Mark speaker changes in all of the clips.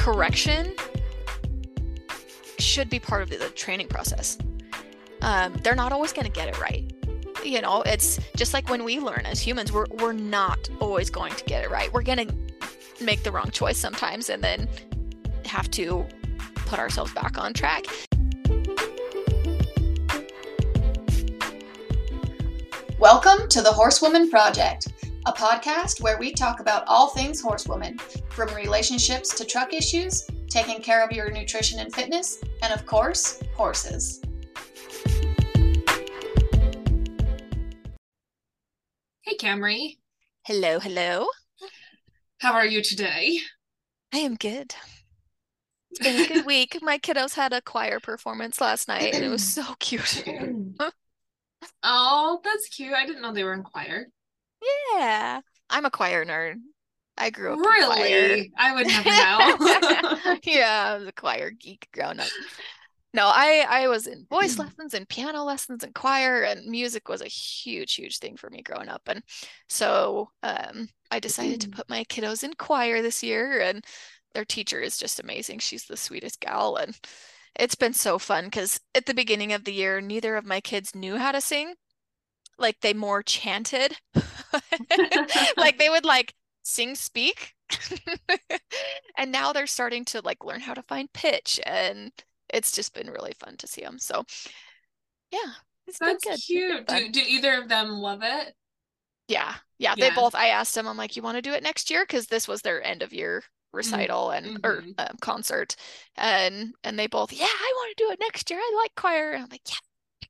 Speaker 1: correction should be part of the training process. Um, they're not always going to get it right. You know, it's just like when we learn as humans, we're, we're not always going to get it right. We're going to make the wrong choice sometimes and then have to put ourselves back on track.
Speaker 2: Welcome to the Horsewoman Project, a podcast where we talk about all things horsewoman, from relationships to truck issues, taking care of your nutrition and fitness, and of course, horses.
Speaker 3: Hey, Camri.
Speaker 1: Hello, hello.
Speaker 3: How are you today?
Speaker 1: I am good. It's been a good week. My kiddos had a choir performance last night and it was so cute.
Speaker 3: oh, that's cute. I didn't know they were in choir.
Speaker 1: Yeah. I'm a choir nerd. I grew up
Speaker 3: really. I would never know.
Speaker 1: yeah, I was a choir geek growing up. No, I I was in voice lessons and piano lessons and choir and music was a huge huge thing for me growing up and so um I decided to put my kiddos in choir this year and their teacher is just amazing. She's the sweetest gal and it's been so fun cuz at the beginning of the year neither of my kids knew how to sing. Like they more chanted. like they would like sing speak and now they're starting to like learn how to find pitch and it's just been really fun to see them so yeah
Speaker 3: it's that's been good. cute do, do either of them love it
Speaker 1: yeah, yeah yeah they both i asked them i'm like you want to do it next year because this was their end of year recital mm-hmm. and or mm-hmm. um, concert and and they both yeah i want to do it next year i like choir and i'm like yeah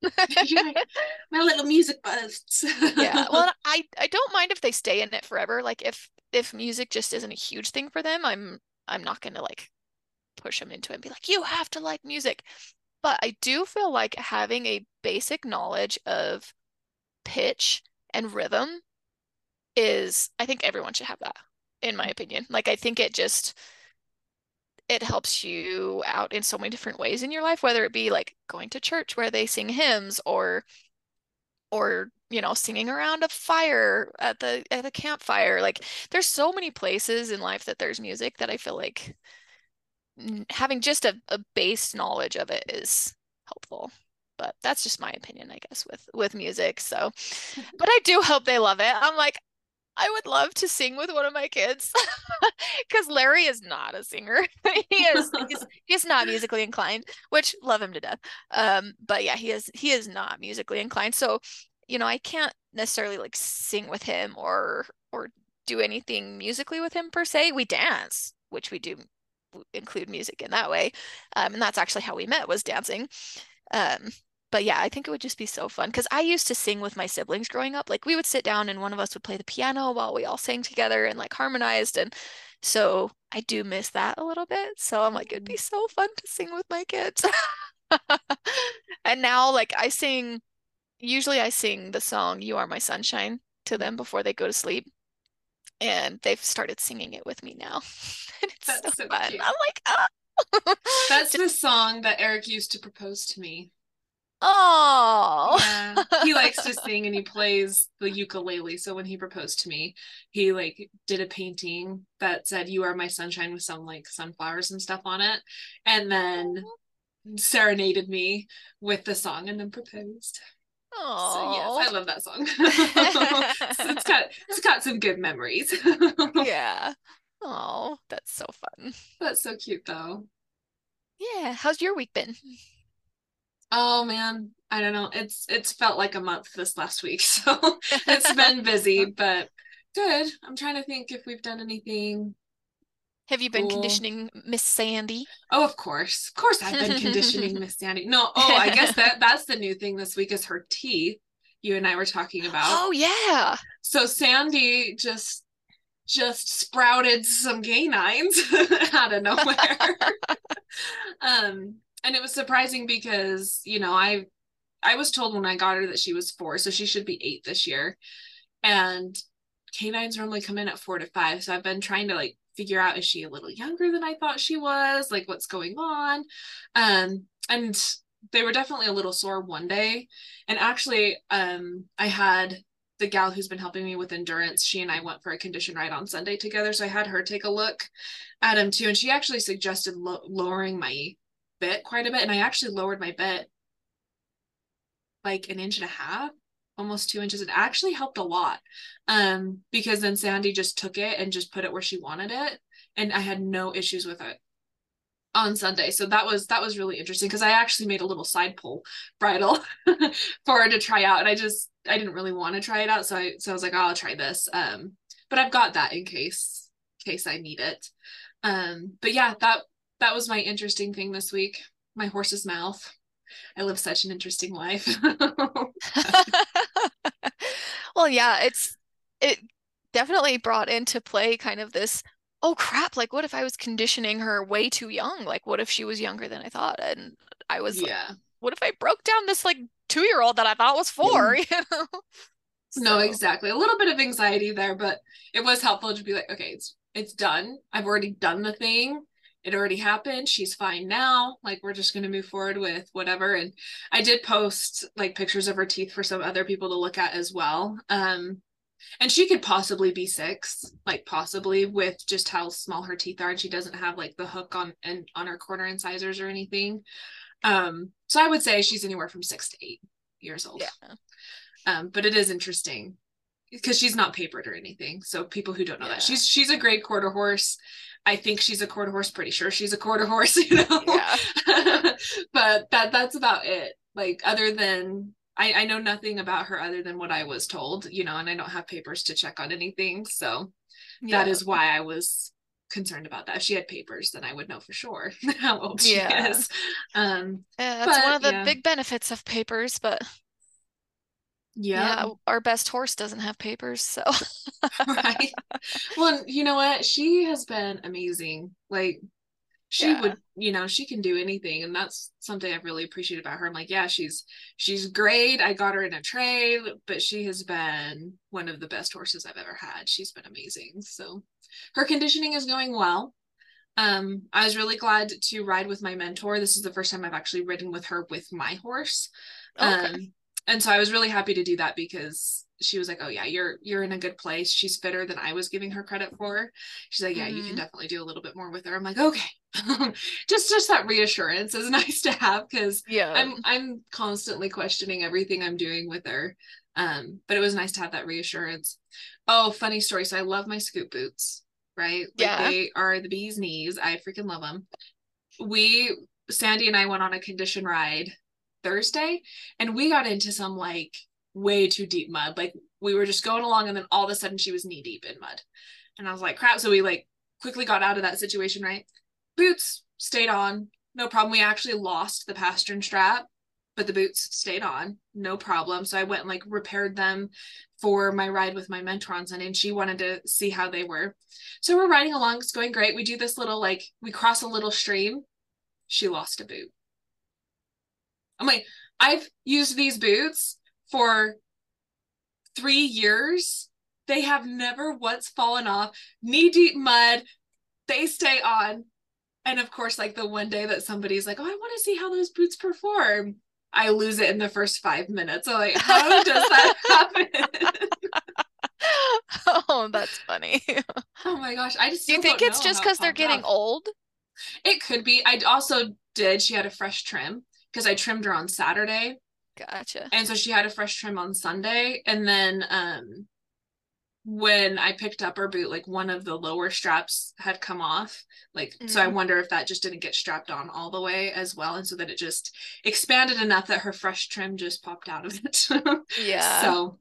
Speaker 3: my little music buds.
Speaker 1: yeah. Well, I I don't mind if they stay in it forever. Like if if music just isn't a huge thing for them, I'm I'm not going to like push them into it and be like you have to like music. But I do feel like having a basic knowledge of pitch and rhythm is I think everyone should have that in my opinion. Like I think it just it helps you out in so many different ways in your life whether it be like going to church where they sing hymns or or you know singing around a fire at the at the campfire. Like there's so many places in life that there's music that i feel like having just a, a base knowledge of it is helpful. But that's just my opinion i guess with with music. So but i do hope they love it. I'm like I would love to sing with one of my kids because Larry is not a singer. he is he's, he's not musically inclined, which love him to death. Um, but yeah, he is he is not musically inclined. So, you know, I can't necessarily like sing with him or or do anything musically with him per se. We dance, which we do include music in that way. Um, and that's actually how we met was dancing. Um, but yeah, I think it would just be so fun because I used to sing with my siblings growing up. Like we would sit down and one of us would play the piano while we all sang together and like harmonized. And so I do miss that a little bit. So I'm like, it'd be mm. so fun to sing with my kids. and now, like, I sing, usually I sing the song You Are My Sunshine to them before they go to sleep. And they've started singing it with me now. and it's That's so, so fun. Cute. I'm like, ah.
Speaker 3: That's the song that Eric used to propose to me.
Speaker 1: Oh,
Speaker 3: yeah. he likes to sing and he plays the ukulele. So when he proposed to me, he like did a painting that said "You are my sunshine" with some like sunflowers and stuff on it, and then oh. serenaded me with the song and then proposed.
Speaker 1: Oh,
Speaker 3: so, yes, I love that song. so it's got it's got some good memories.
Speaker 1: yeah. Oh, that's so fun.
Speaker 3: That's so cute though.
Speaker 1: Yeah. How's your week been?
Speaker 3: Oh man, I don't know. It's it's felt like a month this last week, so it's been busy, but good. I'm trying to think if we've done anything.
Speaker 1: Have you been cool. conditioning Miss Sandy?
Speaker 3: Oh, of course. Of course I've been conditioning Miss Sandy. No, oh, I guess that that's the new thing this week is her teeth. You and I were talking about.
Speaker 1: Oh yeah.
Speaker 3: So Sandy just just sprouted some canines out of nowhere. um and it was surprising because you know i i was told when i got her that she was four so she should be eight this year and canines normally come in at four to five so i've been trying to like figure out is she a little younger than i thought she was like what's going on um and they were definitely a little sore one day and actually um i had the gal who's been helping me with endurance, she and I went for a condition ride on Sunday together. So I had her take a look at him too. And she actually suggested lo- lowering my bit quite a bit. And I actually lowered my bit like an inch and a half, almost two inches. It actually helped a lot. Um, because then Sandy just took it and just put it where she wanted it. And I had no issues with it on Sunday. So that was that was really interesting because I actually made a little side pull bridle for her to try out. And I just I didn't really want to try it out. So I so I was like, oh, I'll try this. Um, but I've got that in case case I need it. Um, but yeah, that that was my interesting thing this week. My horse's mouth. I live such an interesting life.
Speaker 1: well, yeah, it's it definitely brought into play kind of this oh crap, like what if I was conditioning her way too young? Like what if she was younger than I thought? And I was yeah. Like, what if I broke down this like two year old that I thought was four, mm-hmm. you know?
Speaker 3: So. No, exactly. A little bit of anxiety there, but it was helpful to be like, okay, it's it's done. I've already done the thing. It already happened. She's fine now. Like we're just going to move forward with whatever. And I did post like pictures of her teeth for some other people to look at as well. Um and she could possibly be six like possibly with just how small her teeth are and she doesn't have like the hook on and on her corner incisors or anything um so i would say she's anywhere from six to eight years old yeah um but it is interesting because she's not papered or anything so people who don't know yeah. that she's she's a great quarter horse I think she's a quarter horse, pretty sure she's a quarter horse, you know. Yeah. but that that's about it. Like other than I, I know nothing about her other than what I was told, you know, and I don't have papers to check on anything. So yeah. that is why I was concerned about that. If she had papers, then I would know for sure how old she yeah. is. Um,
Speaker 1: yeah, that's but, one of the yeah. big benefits of papers, but yeah. yeah, our best horse doesn't have papers, so
Speaker 3: right. Well, you know what? She has been amazing. Like she yeah. would you know she can do anything and that's something i really appreciate about her i'm like yeah she's she's great i got her in a trade but she has been one of the best horses i've ever had she's been amazing so her conditioning is going well um i was really glad to ride with my mentor this is the first time i've actually ridden with her with my horse okay. um and so i was really happy to do that because she was like, "Oh yeah, you're you're in a good place. She's fitter than I was giving her credit for." She's like, "Yeah, mm-hmm. you can mm-hmm. definitely do a little bit more with her." I'm like, "Okay." just just that reassurance is nice to have because yeah, I'm I'm constantly questioning everything I'm doing with her. Um, but it was nice to have that reassurance. Oh, funny story. So I love my Scoot Boots, right? Like yeah. they are the bee's knees. I freaking love them. We Sandy and I went on a condition ride Thursday and we got into some like way too deep mud. Like we were just going along and then all of a sudden she was knee deep in mud. And I was like, crap. So we like quickly got out of that situation, right? Boots stayed on, no problem. We actually lost the pastern strap, but the boots stayed on, no problem. So I went and like repaired them for my ride with my mentor on Sunday, and she wanted to see how they were. So we're riding along, it's going great. We do this little like we cross a little stream. She lost a boot. I'm like, I've used these boots for three years. They have never once fallen off. Knee deep mud, they stay on. And of course, like the one day that somebody's like, Oh, I want to see how those boots perform. I lose it in the first five minutes. I'm like, How does that happen?
Speaker 1: oh, that's funny.
Speaker 3: oh my gosh. I just
Speaker 1: Do you think it's just because they're getting off. old?
Speaker 3: It could be. I also did. She had a fresh trim because I trimmed her on Saturday.
Speaker 1: Gotcha.
Speaker 3: And so she had a fresh trim on Sunday. And then um when I picked up her boot, like one of the lower straps had come off. Like, mm-hmm. so I mm. wonder if that just didn't get strapped on all the way as well. And so that it just expanded enough that her fresh trim just popped out of it.
Speaker 1: yeah.
Speaker 3: So,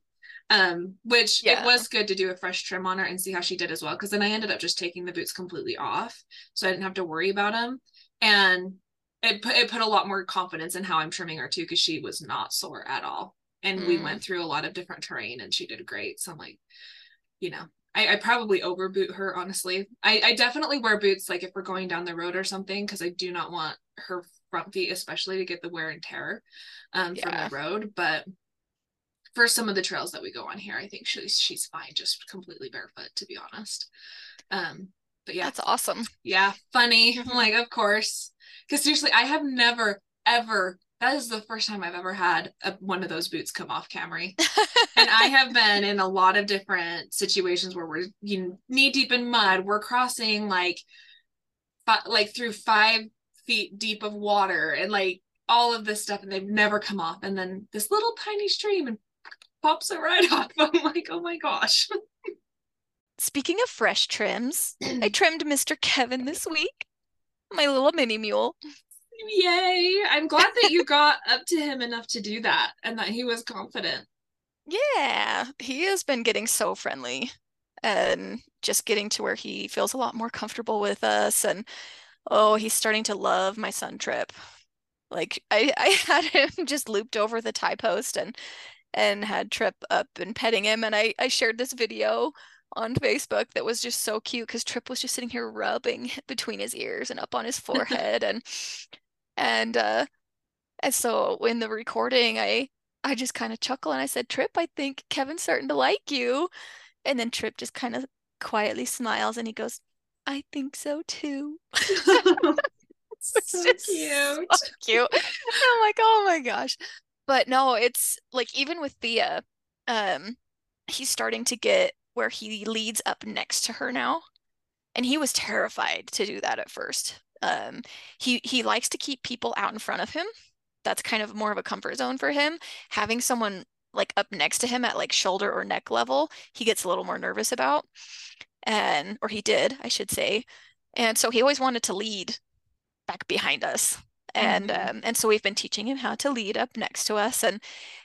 Speaker 3: um, which yeah. it was good to do a fresh trim on her and see how she did as well. Cause then I ended up just taking the boots completely off. So I didn't have to worry about them. And it put, it put a lot more confidence in how I'm trimming her too. Cause she was not sore at all. And mm. we went through a lot of different terrain and she did great. So I'm like, you know, I, I probably overboot her, honestly. I, I definitely wear boots like if we're going down the road or something, because I do not want her front feet, especially to get the wear and tear um, yeah. from the road. But for some of the trails that we go on here, I think she's she's fine, just completely barefoot, to be honest. Um, but yeah,
Speaker 1: that's awesome.
Speaker 3: Yeah, funny. I'm like, of course, because seriously, I have never ever that is the first time I've ever had a, one of those boots come off Camri. and I have been in a lot of different situations where we're you know, knee deep in mud. We're crossing like fi- like through five feet deep of water and like all of this stuff, and they've never come off. And then this little tiny stream and pops it right off. I'm like, oh my gosh.
Speaker 1: Speaking of fresh trims, I trimmed Mr. Kevin this week, my little mini mule.
Speaker 3: Yay. I'm glad that you got up to him enough to do that and that he was confident.
Speaker 1: Yeah, he has been getting so friendly and just getting to where he feels a lot more comfortable with us. And oh, he's starting to love my son trip. Like I, I had him just looped over the tie post and and had Trip up and petting him. And I, I shared this video on Facebook that was just so cute because Trip was just sitting here rubbing between his ears and up on his forehead and and uh and so in the recording I I just kind of chuckle and I said, Trip, I think Kevin's starting to like you. And then Trip just kind of quietly smiles and he goes, I think so too.
Speaker 3: so cute. So
Speaker 1: cute. I'm like, oh my gosh. But no, it's like even with Thea, um, he's starting to get where he leads up next to her now. And he was terrified to do that at first. Um, he he likes to keep people out in front of him. That's kind of more of a comfort zone for him. Having someone like up next to him at like shoulder or neck level, he gets a little more nervous about. And or he did, I should say. And so he always wanted to lead back behind us and mm-hmm. um, and so we've been teaching him how to lead up next to us and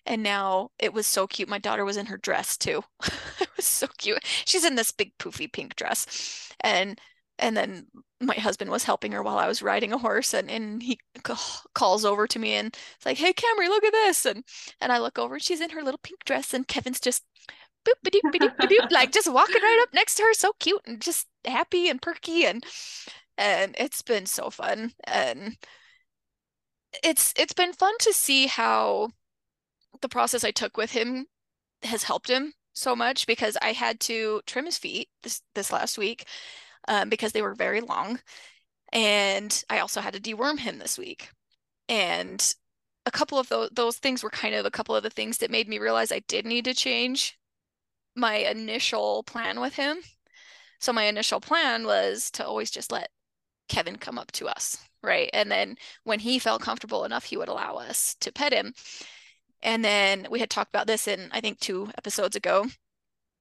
Speaker 1: and now it was so cute my daughter was in her dress too it was so cute she's in this big poofy pink dress and and then my husband was helping her while I was riding a horse and, and he c- calls over to me and it's like hey Camri look at this and and I look over and she's in her little pink dress and Kevin's just boop doop doop doop like just walking right up next to her so cute and just happy and perky and and it's been so fun and it's it's been fun to see how the process I took with him has helped him so much because I had to trim his feet this this last week um, because they were very long, and I also had to deworm him this week, and a couple of those those things were kind of a couple of the things that made me realize I did need to change my initial plan with him. So my initial plan was to always just let Kevin come up to us right? And then when he felt comfortable enough, he would allow us to pet him. And then we had talked about this in, I think, two episodes ago,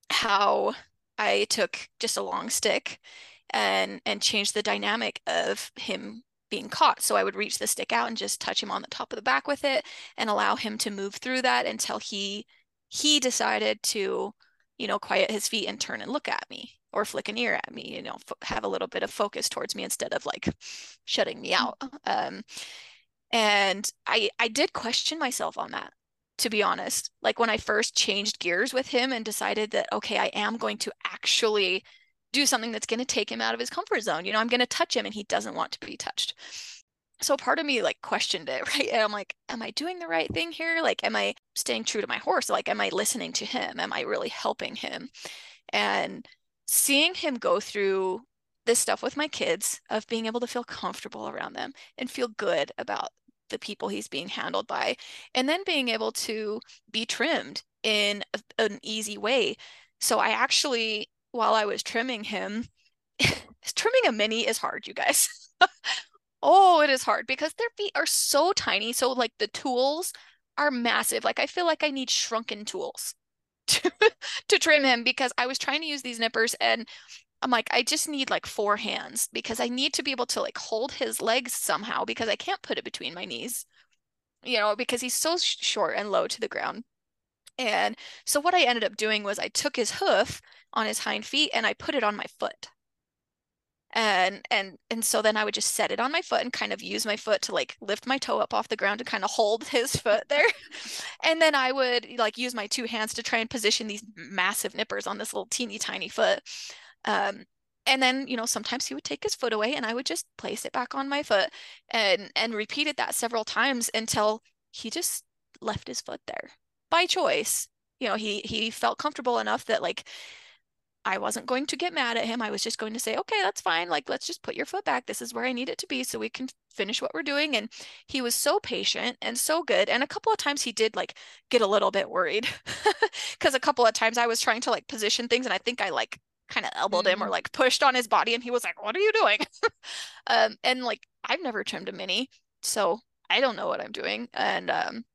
Speaker 1: how I took just a long stick and and changed the dynamic of him being caught. So I would reach the stick out and just touch him on the top of the back with it and allow him to move through that until he he decided to, you know, quiet his feet and turn and look at me or flick an ear at me, you know, f- have a little bit of focus towards me instead of like shutting me out. Um, and I I did question myself on that, to be honest. Like when I first changed gears with him and decided that okay, I am going to actually do something that's going to take him out of his comfort zone. You know, I'm going to touch him and he doesn't want to be touched. So part of me like questioned it, right? And I'm like, am I doing the right thing here? Like, am I staying true to my horse? Like, am I listening to him? Am I really helping him? And seeing him go through this stuff with my kids of being able to feel comfortable around them and feel good about the people he's being handled by and then being able to be trimmed in a, an easy way. So i actually while i was trimming him trimming a mini is hard you guys. Oh it is hard because their feet are so tiny. So like the tools are massive. Like i feel like i need shrunken tools to, to trim him because I was trying to use these nippers and I'm like, I just need like four hands because I need to be able to like hold his legs somehow because I can't put it between my knees, you know, because he's so short and low to the ground. And so what I ended up doing was I took his hoof on his hind feet and I put it on my foot and and and so then I would just set it on my foot and kind of use my foot to like lift my toe up off the ground and kind of hold his foot there. and then I would like use my two hands to try and position these massive nippers on this little teeny tiny foot. Um, and then you know sometimes he would take his foot away and I would just place it back on my foot and and repeated that several times until he just left his foot there by choice. You know, he he felt comfortable enough that like I wasn't going to get mad at him. I was just going to say, okay, that's fine. Like, let's just put your foot back. This is where I need it to be so we can finish what we're doing. And he was so patient and so good. And a couple of times he did like get a little bit worried because a couple of times I was trying to like position things and I think I like kind of elbowed mm-hmm. him or mm. like pushed on his body and he was like, what are you doing? um, and like, I've never trimmed a mini. So I don't know what I'm doing. And, um,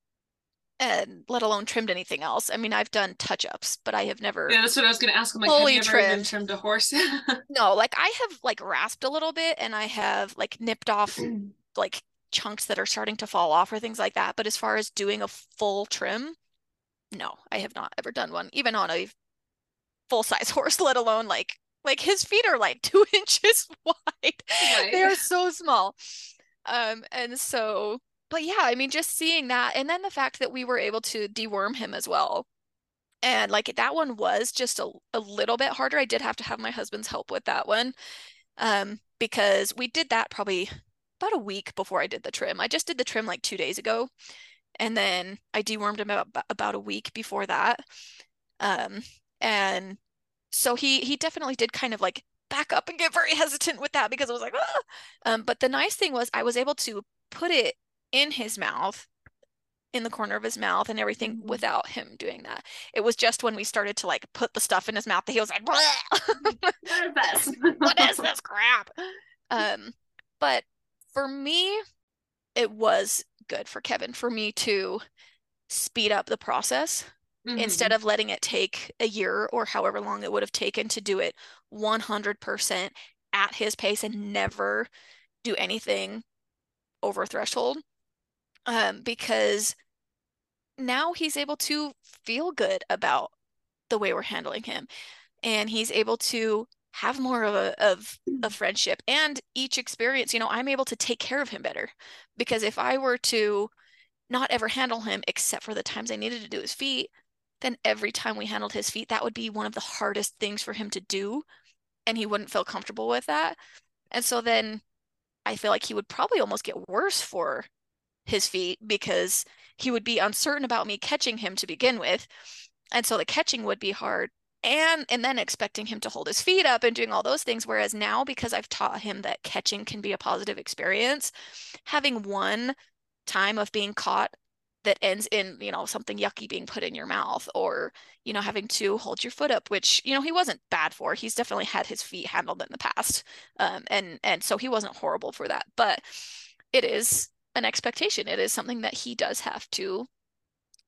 Speaker 1: and let alone trimmed anything else. I mean, I've done touch ups, but I have never.
Speaker 3: Yeah, that's what I was going to ask. I'm like, fully have trimmed. trimmed a horse?
Speaker 1: no, like I have like rasped a little bit, and I have like nipped off like chunks that are starting to fall off or things like that. But as far as doing a full trim, no, I have not ever done one, even on a full size horse, let alone like like his feet are like two inches wide. Right. They are so small. Um, and so but yeah, I mean, just seeing that, and then the fact that we were able to deworm him as well. And like that one was just a, a little bit harder. I did have to have my husband's help with that one um, because we did that probably about a week before I did the trim. I just did the trim like two days ago. And then I dewormed him about, about a week before that. Um, and so he he definitely did kind of like back up and get very hesitant with that because it was like, ah. Um, but the nice thing was I was able to put it in his mouth in the corner of his mouth and everything mm-hmm. without him doing that. It was just when we started to like put the stuff in his mouth that he was like, what is this? what is this crap? Um, but for me, it was good for Kevin for me to speed up the process mm-hmm. instead of letting it take a year or however long it would have taken to do it 100% at his pace and never do anything over threshold um, because now he's able to feel good about the way we're handling him and he's able to have more of a of a friendship and each experience you know i'm able to take care of him better because if i were to not ever handle him except for the times i needed to do his feet then every time we handled his feet that would be one of the hardest things for him to do and he wouldn't feel comfortable with that. And so then i feel like he would probably almost get worse for his feet because he would be uncertain about me catching him to begin with. And so the catching would be hard. And and then expecting him to hold his feet up and doing all those things. Whereas now, because I've taught him that catching can be a positive experience, having one time of being caught that ends in you know something yucky being put in your mouth or you know having to hold your foot up which you know he wasn't bad for he's definitely had his feet handled in the past um, and and so he wasn't horrible for that but it is an expectation. It is something that he does have to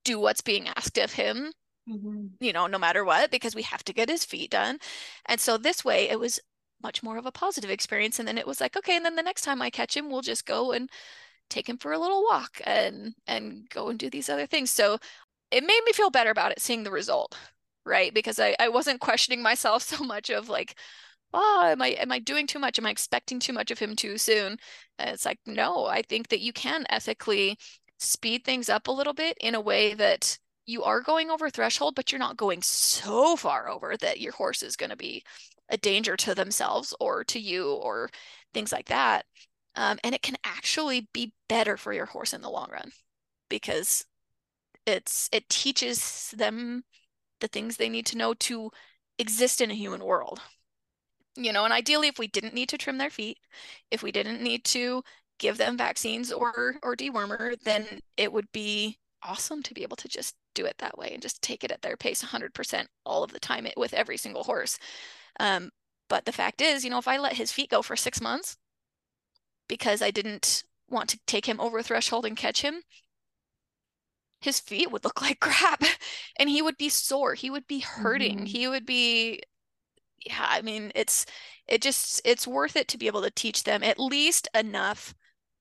Speaker 1: do what's being asked of him, mm-hmm. you know, no matter what, because we have to get his feet done. And so this way it was much more of a positive experience. And then it was like, okay, and then the next time I catch him, we'll just go and take him for a little walk and and go and do these other things. So it made me feel better about it seeing the result, right? Because I, I wasn't questioning myself so much of like, oh, am I am I doing too much? Am I expecting too much of him too soon? And it's like, no, I think that you can ethically speed things up a little bit in a way that you are going over threshold, but you're not going so far over that your horse is going to be a danger to themselves or to you or things like that. Um, and it can actually be better for your horse in the long run because it's it teaches them the things they need to know to exist in a human world you know and ideally if we didn't need to trim their feet if we didn't need to give them vaccines or or dewormer then it would be awesome to be able to just do it that way and just take it at their pace 100% all of the time with every single horse. Um, but the fact is you know if i let his feet go for six months because i didn't want to take him over threshold and catch him his feet would look like crap and he would be sore. He would be hurting. Mm-hmm. he would be yeah, I mean, it's it just it's worth it to be able to teach them at least enough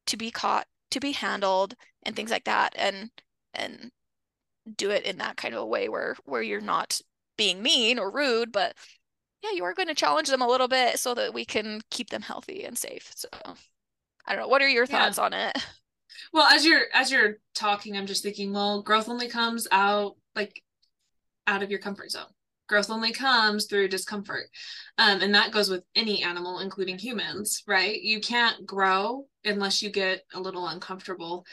Speaker 1: to be caught, to be handled, and things like that, and and do it in that kind of a way where where you're not being mean or rude, but yeah, you are going to challenge them a little bit so that we can keep them healthy and safe. So I don't know. What are your thoughts yeah. on it?
Speaker 3: Well, as you're as you're talking, I'm just thinking, well, growth only comes out like out of your comfort zone growth only comes through discomfort um, and that goes with any animal including humans right you can't grow unless you get a little uncomfortable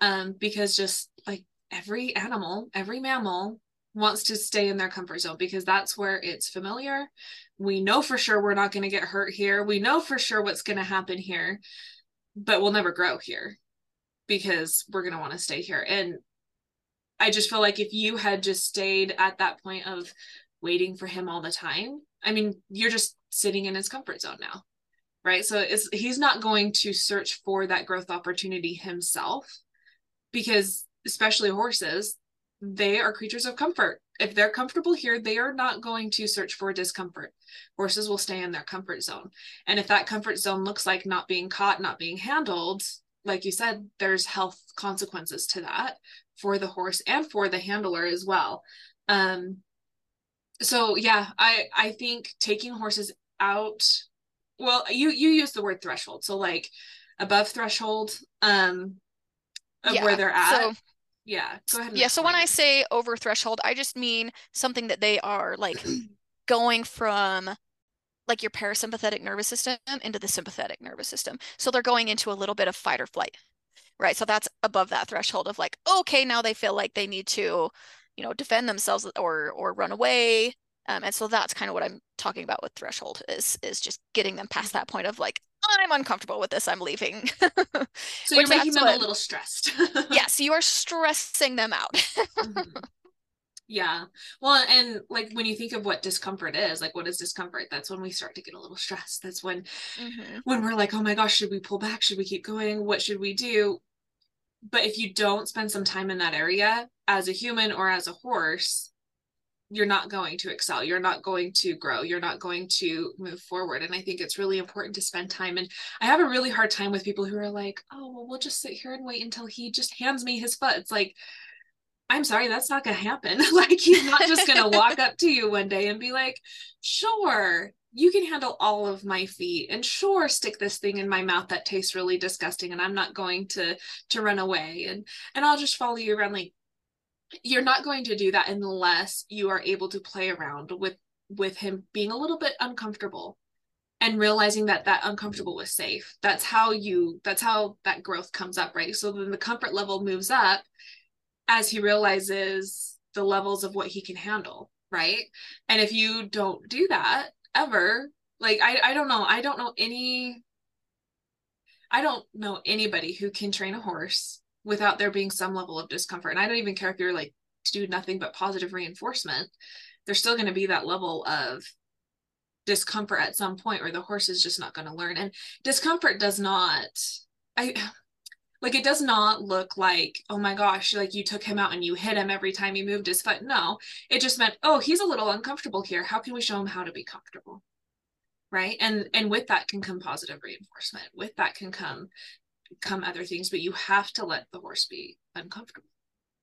Speaker 3: um, because just like every animal every mammal wants to stay in their comfort zone because that's where it's familiar. We know for sure we're not going to get hurt here. We know for sure what's going to happen here, but we'll never grow here because we're going to want to stay here. And I just feel like if you had just stayed at that point of waiting for him all the time, I mean, you're just sitting in his comfort zone now. Right. So it's he's not going to search for that growth opportunity himself because especially horses, they are creatures of comfort. If they're comfortable here, they are not going to search for discomfort. Horses will stay in their comfort zone. And if that comfort zone looks like not being caught, not being handled, like you said, there's health consequences to that for the horse and for the handler as well. Um, so yeah, I I think taking horses out. Well, you you use the word threshold, so like above threshold um of
Speaker 1: Yeah,
Speaker 3: where they're at.
Speaker 1: so-
Speaker 3: yeah, go ahead.
Speaker 1: Yeah, so when I say over threshold, I just mean something that they are like going from like your parasympathetic nervous system into the sympathetic nervous system. So they're going into a little bit of fight or flight, right? So that's above that threshold of like, okay, now they feel like they need to, you know, defend themselves or or run away. Um, and so that's kind of what I'm talking about with threshold is is just getting them past that point of like, I'm uncomfortable with this, I'm leaving.
Speaker 3: so you're making them
Speaker 1: what-
Speaker 3: a little stressed.
Speaker 1: yes, you are stressing them out.
Speaker 3: Mhm. Yeah. Well, and like when you think of what discomfort is, like what is discomfort? That's when we start to get a little stressed. That's when
Speaker 1: Mhm.
Speaker 3: when we're like, "Oh my gosh, should we pull back? Should we keep going? What should we do?" But if you don't spend some time in that area as a human or as a horse, you're not going to excel. You're not going to grow. You're not going to move forward. And I think it's really important to spend time. And I have a really hard time with people who are like, oh, well, we'll just sit here and wait until he just hands me his foot. It's like, I'm sorry, that's not going to happen. like, he's not just going to walk up to you one day and be like, sure, you can handle all of my feet and sure stick this thing in my mouth that tastes really disgusting and i'm not going to to run away and and i'll just follow you around like you're not going to do that unless you are able to play around with with him being a little bit uncomfortable and realizing that that uncomfortable was safe. That's how you that's how that growth comes up right? So then the comfort level moves up as he realizes the levels of what he can handle right? And if you don't do that ever like i i don't know. I don't know any i don't know anybody who can train a horse without there being some level of discomfort. And i don't even care if you're like to do nothing but positive reinforcement there's still going to be that level of discomfort at some point or the horse is just not going to learn. And discomfort does not i like it does not look like oh my gosh like you took him out and you hit him every time he moved his foot. No it just meant oh he's a little uncomfortable here. How can we show him how to be comfortable? Right? And and with that can come positive reinforcement. With that can come come other things but you have to let the horse be uncomfortable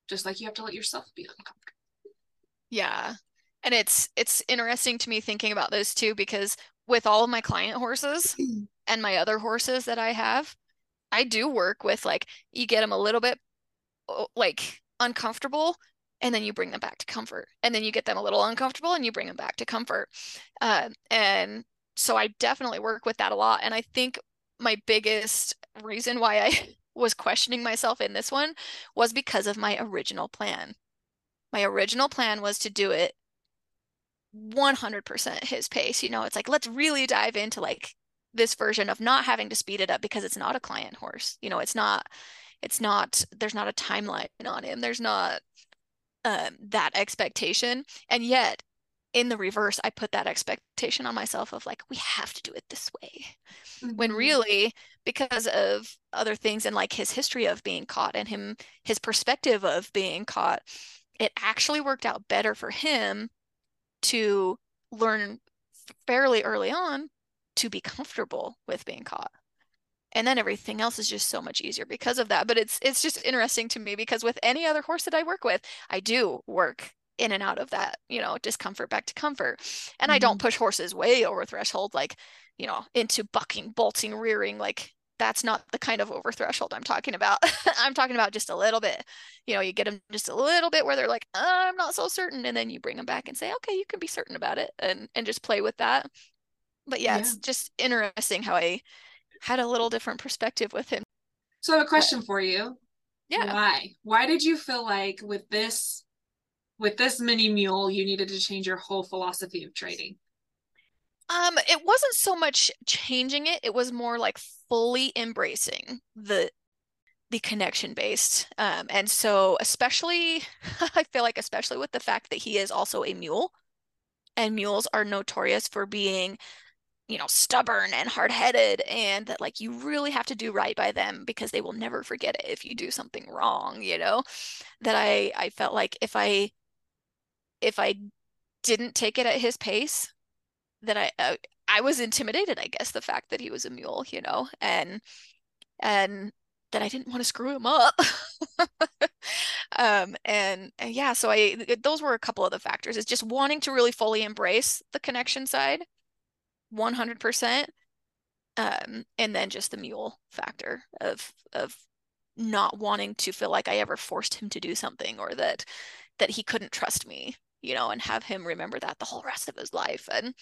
Speaker 3: just like you have to let yourself be uncomfortable
Speaker 1: Yeah. And it's it's interesting to me thinking about those two because with all of my client horses and my other horses that I have, I do work with like you get them a little bit like uncomfortable and then you bring them back to comfort. And then you get them a little uncomfortable and you bring them back to comfort. Uh, and so I definitely work with that a lot. And I think my biggest reason why I was questioning myself in this one was because of my original plan. My original plan was to do it 100% his pace. You know, it's like, let's really dive into like this version of not having to speed it up because it's not a client horse. You know, it's not, it's not, there's not a timeline on him. There's not um, that expectation. And yet, in the reverse, I put that expectation on myself of like, we have to do it this way. When
Speaker 3: Mhm.
Speaker 1: really, because of other things and like his history of being caught and him, his perspective of being caught, it actually worked out better for him to learn fairly early on to be comfortable with being caught. And then everything else is just so much easier because of that. But it's it's just interesting to me because with any other horse that I work with, I do work in and out of that, you know, discomfort back to comfort. And I don't mm-hmm. push horses way over threshold, like, you know, into bucking, bolting, rearing. Like that's not the kind of over threshold I'm talking about. I'm talking about just a little bit. You know, you get them just a little bit where they're like, I'm not so certain, and then you bring them back and say, okay, you can be certain about it, and and just play with that. But yeah, it's just interesting how I had a little different perspective with him.
Speaker 3: so i have a question for you
Speaker 1: Yeah.
Speaker 3: why why did you feel like with this with this mini mule, you needed to change your whole philosophy of trading?
Speaker 1: Um, it wasn't so much changing it, it was more like fully embracing the the connection based. Um, and so especially I feel like especially with the fact that he is also a mule and mules are notorious for being you know stubborn and hard-headed and that like you really have to do right by them because they will never forget it if you do something wrong you know that i i felt like if i if i didn't take it at his pace then i uh, i was intimidated i guess the fact that he was a mule you know and and that i didn't want to screw him up. Um and, and yeah so i those were a couple of the factors. Is just wanting to really fully embrace the connection side 100% um and then just the mule factor of of not wanting to feel like I ever forced him to do something or that that he couldn't trust me, you know, and have him remember that the whole rest of his life and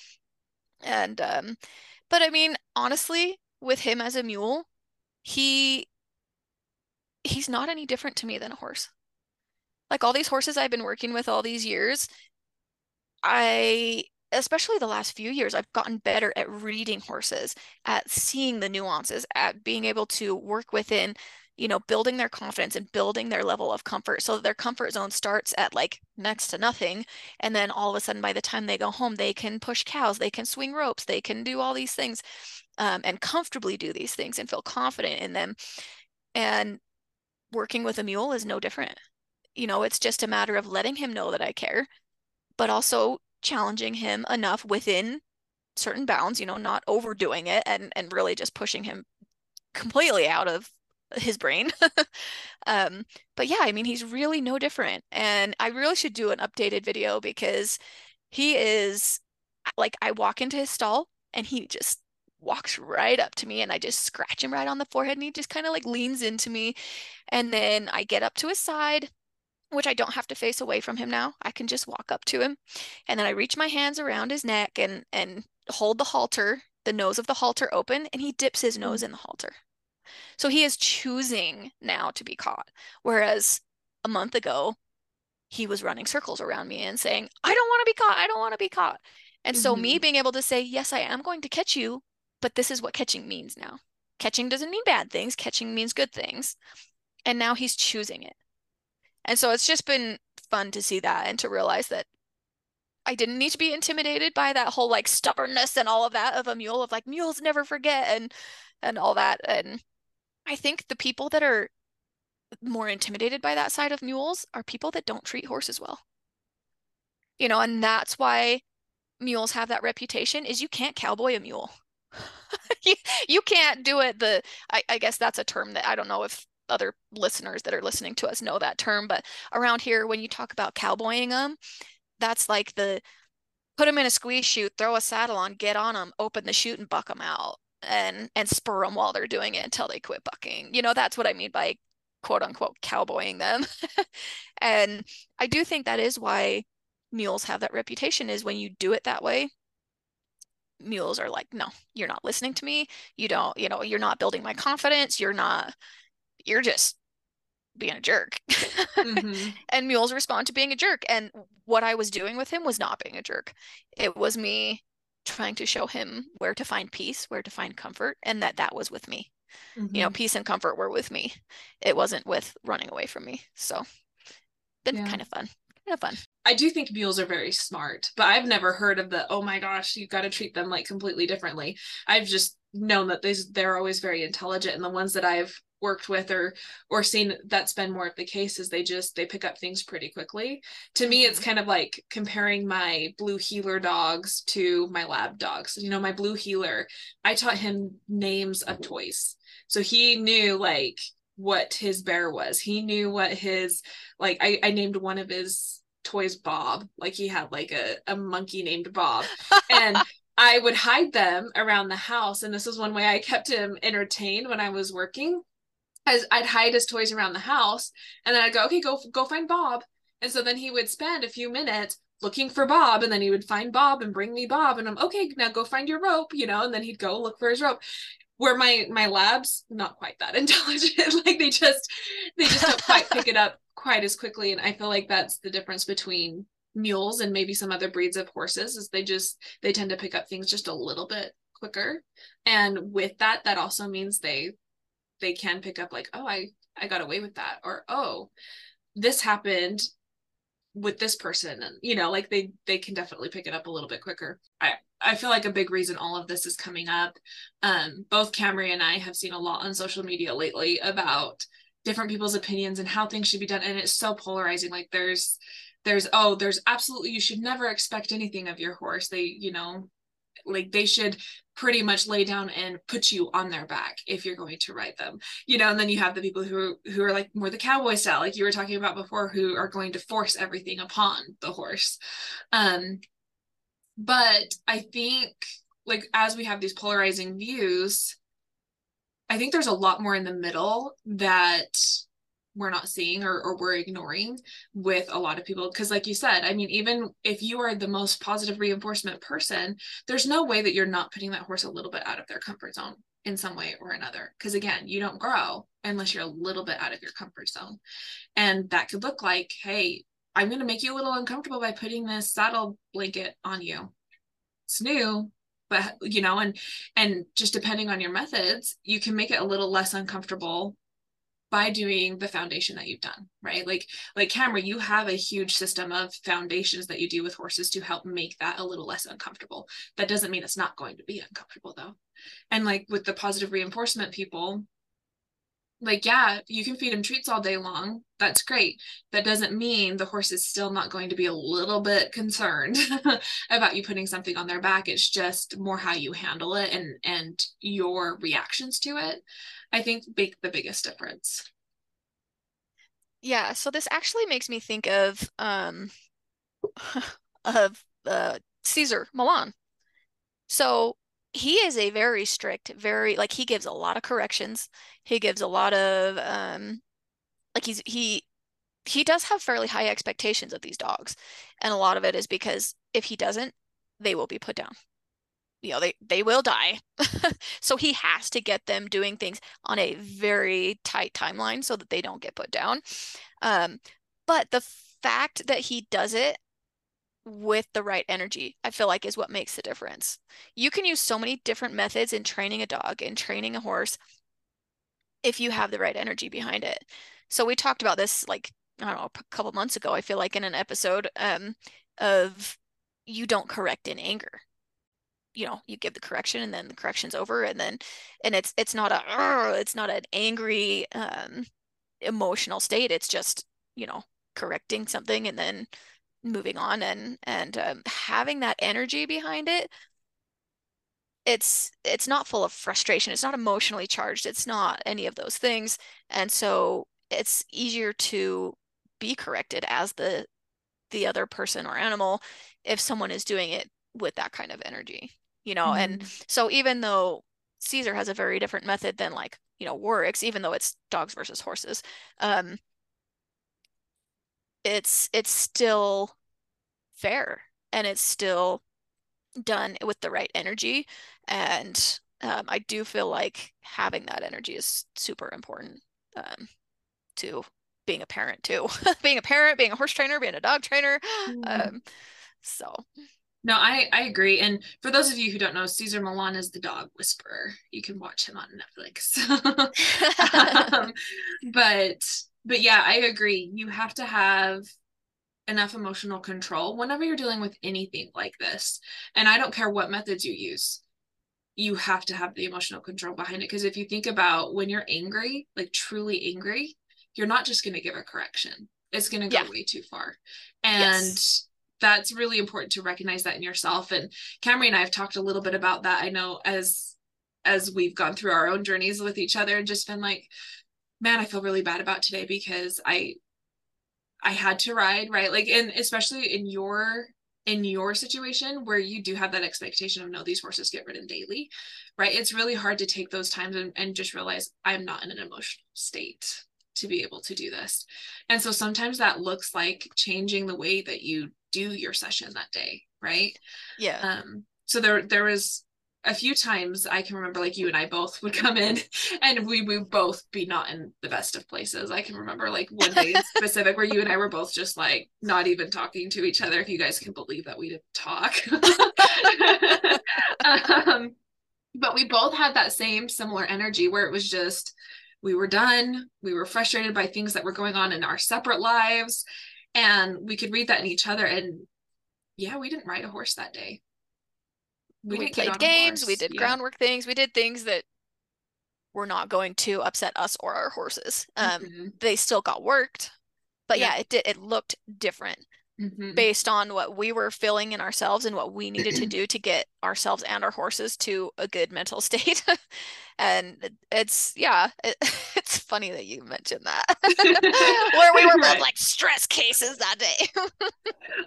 Speaker 1: and um but I mean honestly with him as a mule, he he's not any different to me than a horse. Like all these horses I've been working with all these years, I especially the last few years, I've gotten better at reading horses, at seeing the nuances, at being able to work within, you know, building their confidence and building their level of comfort. So their comfort zone starts at like next to nothing. And then all of a sudden, by the time they go home, they can push cows, they can swing ropes, they can do all these things um, and comfortably do these things and feel confident in them. And working with a mule is no different. You know, it's just a matter of letting him know that I care, but also challenging him enough within certain bounds, you know, not overdoing it and and really just pushing him completely out of his brain. um, but yeah, I mean, he's really no different. And I really should do an updated video because he is like I walk into his stall and he just walks right up to me and I just scratch him right on the forehead and he just kind of like leans into me. And then I get up to his side which I don't have to face away from him now. I can just walk up to him and then I reach my hands around his neck and and hold the halter, the nose of the halter open and he dips his nose mm-hmm. in the halter. So he is choosing now to be caught whereas a month ago he was running circles around me and saying, "I don't want to be caught. I don't want to be caught." And mm-hmm. so me mm-hmm. being able to say, "Yes, I am going to catch you, but this is what catching means now." Catching doesn't mean bad things, catching means good things. And now he's choosing it. And so it's just been fun to see that and to realize that I didn't need to be intimidated by that whole like stubbornness and all of that of a mule of like mules never forget and and all that. And I think the people that are more intimidated by that side of mules are people that don't treat horses well. You know, and that's why mules have that reputation is you can't cowboy a mule. you, you can't do it the I, I guess that's a term that I don't know if other listeners that are listening to us know that term, but around here, when you talk about cowboying them, that's like the put them in a squeeze chute, throw a saddle on, get on them, open the chute, and buck them out, and and spur them while they're doing it until they quit bucking. You know, that's what I mean by quote unquote cowboying them. and I do think that is why mules have that reputation is when you do it that way mules are like no you're not listening to me you don't you know you're not building my confidence you're not you're just being a jerk. Mm-hmm. and mules respond to being a jerk. And what I was doing with him was not being a jerk. It was me trying to show him where to find peace, where to find comfort, and that that was with me. Mm-hmm. You know, mm-hmm. peace and comfort were with me. It wasn't with running away from me. So, been yeah. kind of fun. Kind of fun.
Speaker 3: I do think mules are very smart, but I've never heard of the oh my gosh, you've got to treat them like completely differently. I've just known that they they're always very intelligent, and the ones that I've worked with or or seen that's been more of the case is they just they pick up things pretty quickly. To me it's mm-hmm. kind of like comparing my blue heeler dogs to my lab dogs. You know my blue heeler i taught him names of toys. So he knew like what his bear was. He knew what his like i, I named one of his toys bob. Like he had like a, a monkey named bob. And I would hide them around the house. And this was one way I kept him entertained when I was working I'd hide his toys around the house, and then I'd go, okay, go go find Bob. And so then he would spend a few minutes looking for Bob, and then he would find Bob and bring me Bob, and I'm okay. Now go find your rope, you know. And then he'd go look for his rope. Where my my labs not quite that intelligent, like they just they just don't quite pick it up quite as quickly and i feel like that's the difference between mules and maybe some other breeds of horses is they just they tend to pick up things just a little bit quicker and with that that also means they they can pick up like oh i i got away with that or oh this happened with this person and you know like they they can definitely pick it up a little bit quicker. I i feel like a big reason all of this is coming up um both Camri and i have seen a lot on social media lately about different people's opinions and how things should be done and it's so polarizing like there's there's oh there's absolutely you should never expect anything of your horse they you know like they should pretty much lay down and put you on their back if you're going to ride them you know? And then you have the people who who are like more the cowboy style like you were talking about before who are going to force everything upon the horse. Um but i think like as we have these polarizing views i think there's a lot more in the middle that we're not seeing or, or we're ignoring with a lot of people. Because like you said i mean even if you are the most positive reinforcement person there's no way that you're not putting that horse a little bit out of their comfort zone in some way or another. Because again you don't grow unless you're a little bit out of your comfort zone. And that could look like hey i'm going to make you a little uncomfortable by putting this saddle blanket on you. It's new but you know and and just depending on your methods you can make it a little less uncomfortable by doing the foundation that you've done right? Like like Camri you have a huge system of foundations that you do with horses to help make that a little less uncomfortable. That doesn't mean it's not going to be uncomfortable though. And like with the positive reinforcement people like yeah you can feed them treats all day long. That's great. That doesn't mean the horse is still not going to be a little bit concerned about you putting something on their back. It's just more how you handle it and and your reactions to it i think make the biggest difference.
Speaker 1: Yeah so this actually makes me think of um of uh Cesar Millan. So he is a very strict, very like he gives a lot of corrections. He gives a lot of um like he's he he does have fairly high expectations of these dogs. And a lot of it is because if he doesn't, they will be put down. You know, they they will die. so he has to get them doing things on a very tight timeline so that they don't get put down. Um but the fact that he does it with the right energy, I feel like is what makes the difference. You can use so many different methods in training a dog and training a horse if you have the right energy behind it. So we talked about this like I don't know a couple months ago. I feel like in an episode um, of you don't correct in anger. You know, you give the correction and then the correction's over, and then and it's it's not a it's not an angry um, emotional state. It's just you know correcting something and then moving on and and um, having that energy behind it it's it's not full of frustration it's not emotionally charged it's not any of those things and so it's easier to be corrected as the the other person or animal if someone is doing it with that kind of energy you know mm-hmm. and so even though Cesar has a very different method than like you know warwick's even though it's dogs versus horses um it's it's still fair and it's still done with the right energy and um, i do feel like having that energy is super important um, to being a parent too being a parent being a horse trainer being a dog trainer mm. um, so
Speaker 3: no, I I agree. And for those of you who don't know, Cesar Millan is the dog whisperer. You can watch him on Netflix. um, but but yeah, I agree. You have to have enough emotional control whenever you're dealing with anything like this. And I don't care what methods you use. You have to have the emotional control behind it because if you think about when you're angry, like truly angry, you're not just going to give a correction. It's going to go yeah. way too far. And yes that's really important to recognize that in yourself and Camri and I have talked a little bit about that I know as as we've gone through our own journeys with each other and just been like man I feel really bad about today because I I had to ride right? Like and especially in your in your situation where you do have that expectation of no these horses get ridden daily right? It's really hard to take those times and, and just realize i'm not in an emotional state to be able to do this. And so sometimes that looks like changing the way that you do your session that day right?
Speaker 1: Yeah.
Speaker 3: Um so there there was a few times I can remember like you and I both would come in and we would both be not in the best of places. I can remember like one day in specific where you and I were both just like not even talking to each other. If you guys can believe that we didn't talk. um, but we both had that same similar energy where it was just we were done. We were frustrated by things that were going on in our separate lives. And we could read that in each other. And yeah, we didn't ride a horse that day
Speaker 1: we, we played games, we did yeah. groundwork things, we did things that were not going to upset us or our horses. Um, mm-hmm. they still got worked, but yeah. yeah, it did. It looked different mm-hmm. based on what we were feeling in ourselves and what we needed to do to get ourselves and our horses to a good mental state. and it's yeah, it, it's funny that you mentioned that where we were both like stress cases that day.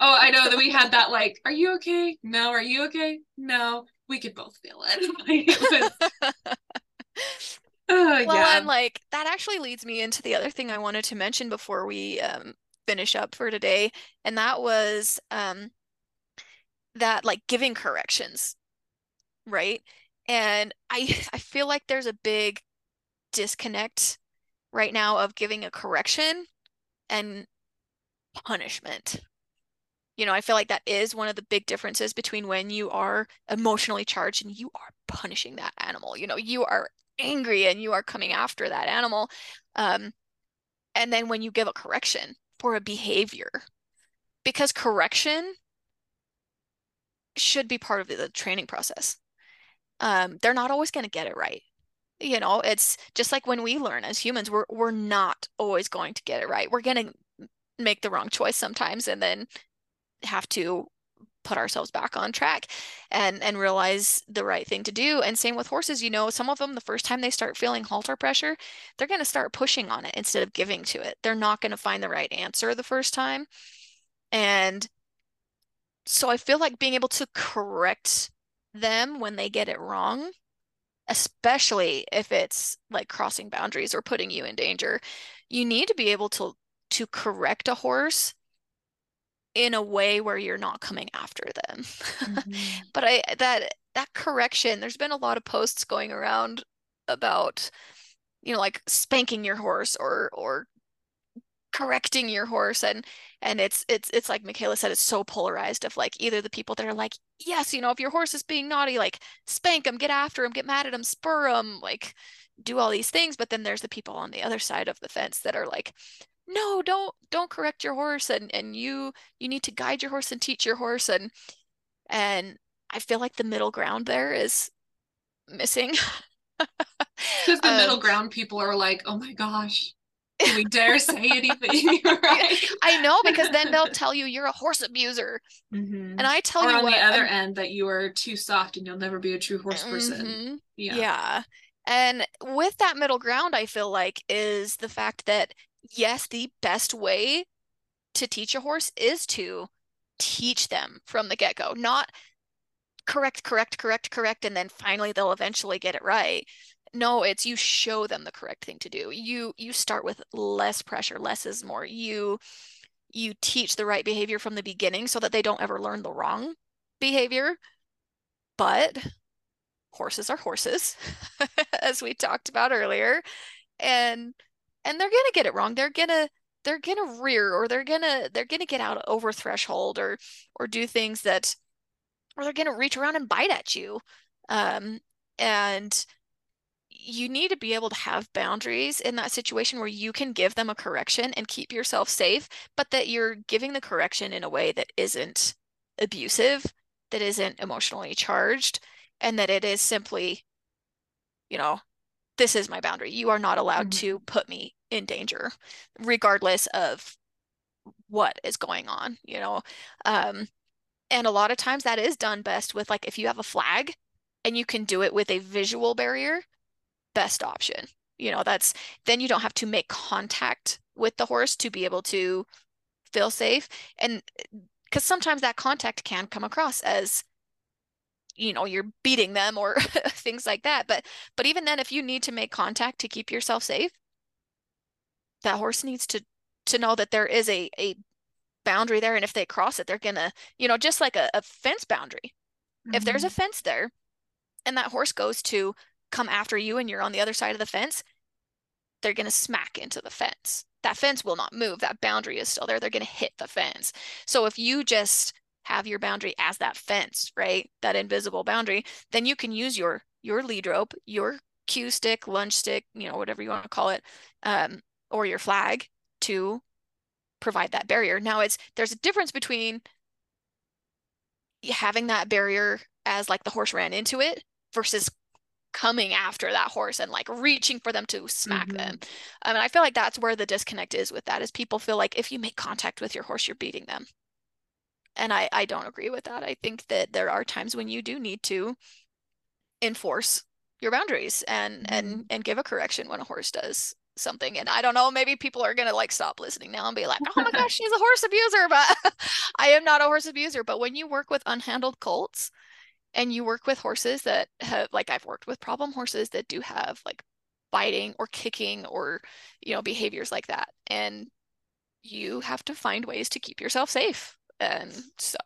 Speaker 3: oh, I know that we had that like, are you okay? No, are you okay? No, we could both feel it. it was...
Speaker 1: Uh, well, yeah. and like that actually leads me into the other thing I wanted to mention before we um, finish up for today, and that was um, that like giving corrections, right? And I I feel like there's a big disconnect right now of giving a correction and punishment. You know, I feel like that is one of the big differences between when you are emotionally charged and you are punishing that animal. You know, you are angry and you are coming after that animal. Um, and then when you give a correction for a behavior, because correction should be part of the training process. Um, they're not always going to get it right. You know, it's just like when we learn as humans, we're we're not always going to get it right. We're going to make the wrong choice sometimes, and then have to put ourselves back on track and and realize the right thing to do. And same with horses you know some of them the first time they start feeling halter pressure they're going to start pushing on it instead of giving to it. They're not going to find the right answer the first time. And so i feel like being able to correct them when they get it wrong especially if it's like crossing boundaries or putting you in danger you need to be able to to correct a horse in a way where you're not coming after them. Mm-hmm. but I that that correction, there's been a lot of posts going around about you know like spanking your horse or or correcting your horse and and it's it's it's like McKayla said it's so polarized of like either the people that are like yes you know if your horse is being naughty like spank him get after him get mad at him spur him like do all these things but then there's the people on the other side of the fence that are like no don't don't correct your horse and and you you need to guide your horse and teach your horse and and i feel like the middle ground there is missing
Speaker 3: because the um, middle ground people are like oh my gosh do we dare say anything right?
Speaker 1: i know because then they'll tell you you're a horse abuser mm-hmm. and i tell
Speaker 3: or
Speaker 1: you
Speaker 3: on
Speaker 1: what,
Speaker 3: the other I'm, end that you are too soft and you'll never be a true horse person
Speaker 1: mm-hmm. yeah yeah and with that middle ground i feel like is the fact that yes, the best way to teach a horse is to teach them from the get go, not correct, correct, correct, correct, and then finally they'll eventually get it right. No, it's you show them the correct thing to do. You you start with less pressure, less is more. You you teach the right behavior from the beginning so that they don't ever learn the wrong behavior. But horses are horses, as we talked about earlier. And and they're gonna get it wrong. They're gonna they're gonna rear or they're gonna they're gonna get out over threshold or or do things that or they're gonna reach around and bite at you. Um, and you need to be able to have boundaries in that situation where you can give them a correction and keep yourself safe, but that you're giving the correction in a way that isn't abusive, that isn't emotionally charged, and that it is simply, you know, this is my boundary. You are not allowed mm-hmm. to put me in danger, regardless of what is going on, you know. Um, and a lot of times that is done best with like if you have a flag and you can do it with a visual barrier, best option. You know, that's then you don't have to make contact with the horse to be able to feel safe. And because sometimes that contact can come across as you know you're beating them or things like that but but even then if you need to make contact to keep yourself safe that horse needs to to know that there is a a boundary there and if they cross it they're gonna you know just like a, a fence boundary mm-hmm. if there's a mm-hmm. fence there and that horse goes to come after you and you're on the other side of the fence, they're going to smack into the fence. That fence will not move. That boundary is still there. They're going to hit the fence. So if you just have your boundary as that fence, right? That invisible boundary, then you can use your your lead rope, your cue stick, lunge stick, you know, whatever you want to call it, um, or your flag to provide that barrier. Now it's there's a difference between having that barrier as like the horse ran into it versus coming after that horse and like reaching for them to smack mm-hmm. them. I mean, I feel like that's where the disconnect is with that is people feel like if you make contact with your horse, you're beating them. And I, I don't agree with that. I think that there are times when you do need to enforce your boundaries and mm-hmm. and and give a correction when a horse does something and i don't know maybe people are gonna like stop listening now and be like oh my gosh she's a horse abuser but i am not a horse abuser but when you work with unhandled colts and you work with horses that have like i've worked with problem horses that do have like biting or kicking or you know behaviors like that and you have to find ways to keep yourself safe and so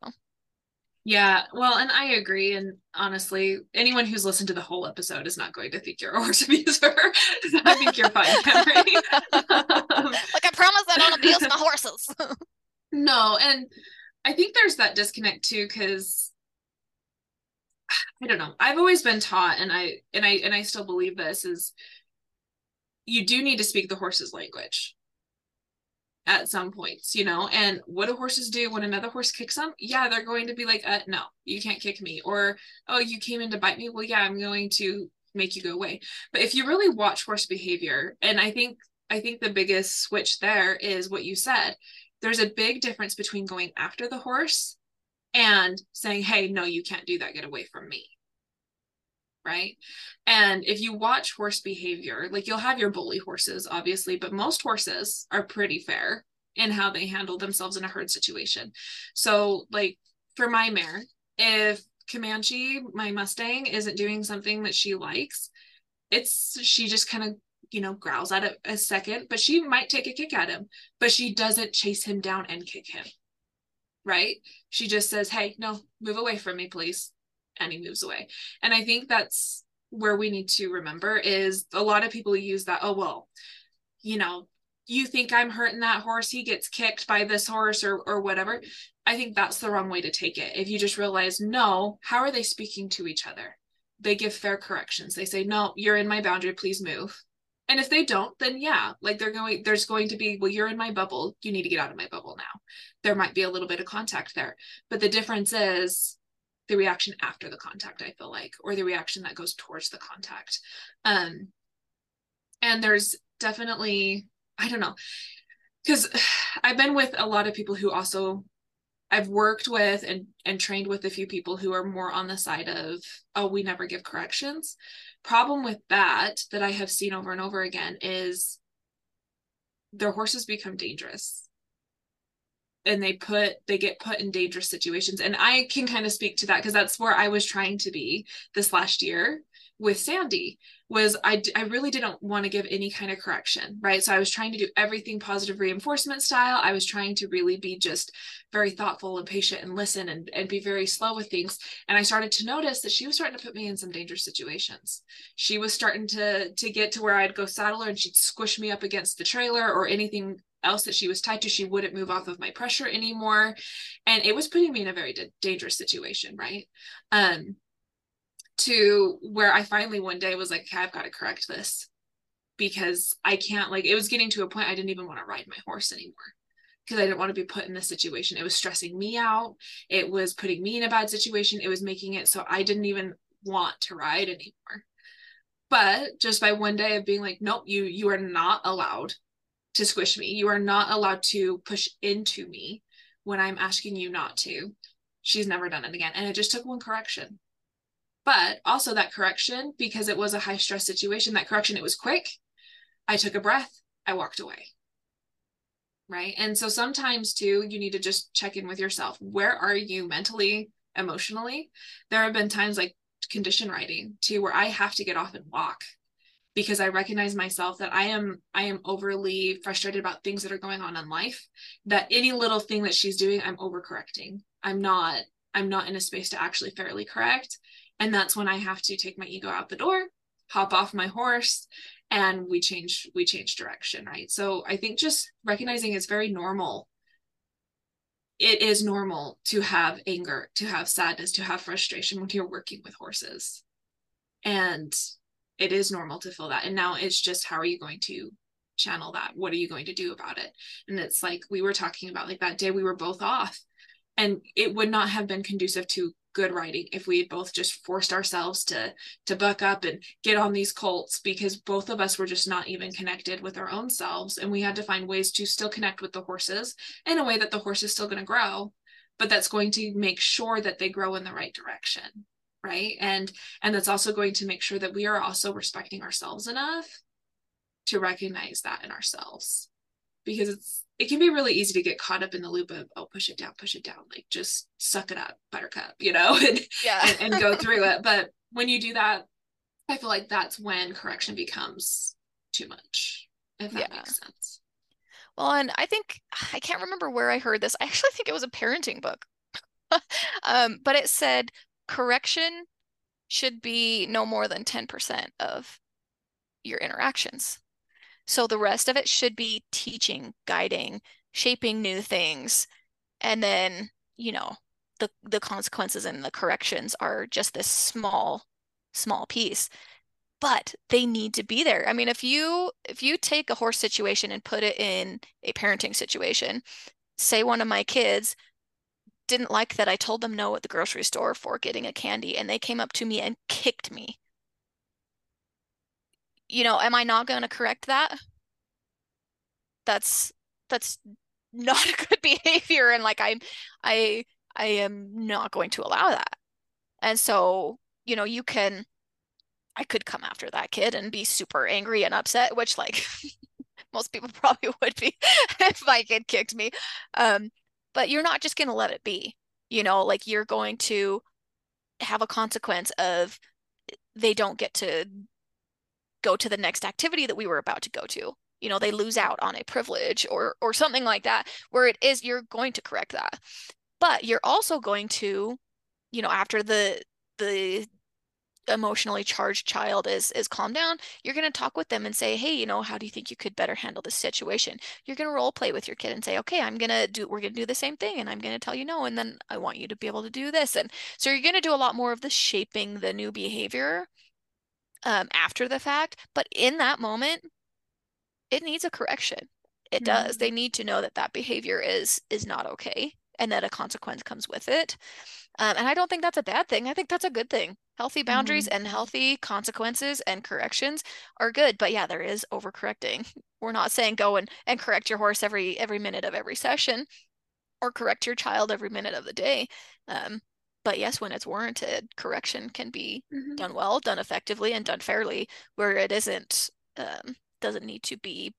Speaker 3: yeah, well, and I agree. And honestly, anyone who's listened to the whole episode is not going to think you're a horse abuser. I think you're fine, Camri.
Speaker 1: um, like I promise I don't abuse my horses.
Speaker 3: no, and I think there's that disconnect too, because I don't know. I've always been taught, and I and I and I still believe this is you do need to speak the horse's language at some points, you know. And what do horses do when another horse kicks them? Yeah, they're going to be like, uh, no, you can't kick me. Or, oh, you came in to bite me. Well, yeah, I'm going to make you go away. But if you really watch horse behavior, and I think I think the biggest switch there is what you said. There's a big difference between going after the horse and saying, hey, no, you can't do that. Get away from me right? And if you watch horse behavior, like you'll have your bully horses, obviously, but most horses are pretty fair in how they handle themselves in a herd situation. So, like for my mare, if Comanche, my Mustang, isn't doing something that she likes, it's she just kind of you know growls at it a second, but she might take a kick at him, but she doesn't chase him down and kick him. Right? She just says, "Hey, no, move away from me, please." And he moves away. And I think that's where we need to remember is a lot of people use that, oh, well, you know, you think I'm hurting that horse, he gets kicked by this horse or or whatever. I think that's the wrong way to take it. If you just realize, no, how are they speaking to each other? They give fair corrections. They say, no, you're in my boundary, please move. And if they don't, then yeah, like they're going, there's going to be, well, you're in my bubble. You need to get out of my bubble now. There might be a little bit of contact there. But the difference is the reaction after the contact i feel like or the reaction that goes towards the contact. Um and there's definitely i don't know because i've been with a lot of people who also i've worked with and and trained with a few people who are more on the side of oh we never give corrections. Problem with that that i have seen over and over again is their horses become dangerous and they put they get put in dangerous situations. And i can kind of speak to that because that's where i was trying to be this last year with sandy was I, I really didn't want to give any kind of correction right? So i was trying to do everything positive reinforcement style. I was trying to really be just very thoughtful and patient and listen and, and be very slow with things. And i started to notice that she was starting to put me in some dangerous situations. She was starting to to get to where i'd go saddle her and she'd squish me up against the trailer or anything else that she was tied to she wouldn't move off of my pressure anymore and it was putting me in a very d- dangerous situation right um to where i finally one day was like okay, i've got to correct this because i can't like it was getting to a point i didn't even want to ride my horse anymore because I didn't want to be put in this situation. It was stressing me out. It was putting me in a bad situation. It was making it so I didn't even want to ride anymore. But just by one day of being like, nope, you you are not allowed to squish me. You are not allowed to push into me when I'm asking you not to. She's never done it again. And it just took one correction. But also that correction, because it was a high stress situation, that correction, it was quick. I took a breath, I walked away. Right. And so sometimes too, you need to just check in with yourself. Where are you mentally, emotionally? There have been times like condition riding, too, where I have to get off and walk because I recognize myself that I am I am overly frustrated about things that are going on in life that any little thing that she's doing I'm overcorrecting. I'm not I'm not in a space to actually fairly correct And that's when I have to take my ego out the door, hop off my horse, and we change we change direction, right? So I think just recognizing it's very normal. It is normal to have anger, to have sadness, to have frustration when you're working with horses. And it is normal to feel that. And now it's just how are you going to channel that? What are you going to do about it? And it's like we were talking about like that day we were both off and it would not have been conducive to good riding if we had both just forced ourselves to to buck up and get on these colts because both of us were just not even connected with our own selves and we had to find ways to still connect with the horses in a way that the horse is still going to grow but that's going to make sure that they grow in the right direction right? And and that's also going to make sure that we are also respecting ourselves enough to recognize that in ourselves. Because it's it can be really easy to get caught up in the loop of oh push it down push it down like just suck it up buttercup you know and,
Speaker 1: yeah.
Speaker 3: and, and go through it. But when you do that i feel like that's when correction becomes too much if that yeah. makes sense.
Speaker 1: Well and i think i can't remember where i heard this. I actually think it was a parenting book. Um, but it said correction should be no more than 10% of your interactions so the rest of it should be teaching, guiding, shaping new things. And then, you know, the the consequences and the corrections are just this small small piece. But they need to be there. I mean, if you if you take a horse situation and put it in a parenting situation, say one of my kids didn't like that I told them no at the grocery store for getting a candy and they came up to me and kicked me you know, am I not going to correct that? That's that's not a good behavior and like I'm I I am not going to allow that. And so, you know, you can I could come after that kid and be super angry and upset, which like most people probably would be if my kid kicked me. Um, but you're not just going to let it be. You know, like you're going to have a consequence of they don't get to go to the next activity that we were about to go to you know they lose out on a privilege or or something like that where it is you're going to correct that but you're also going to you know after the the emotionally charged child is is calmed down you're going to talk with them and say hey you know how do you think you could better handle this situation you're going to role play with your kid and say okay i'm going to do we're going to do the same thing and i'm going to tell you no and then i want you to be able to do this and so you're going to do a lot more of the shaping the new behavior um, after the fact. But in that moment, it needs a correction. It mm-hmm. does. They need to know that that behavior is is not okay and that a consequence comes with it. Um, and I don't think that's a bad thing. I think that's a good thing. Healthy boundaries mm-hmm. and healthy consequences and corrections are good. But yeah, there is overcorrecting. We're not saying go and, and correct your horse every every minute of every session or correct your child every minute of the day. Um, but yes, when it's warranted, correction can be mm-hmm. done well, done effectively, and done fairly, where it isn't um, doesn't need to be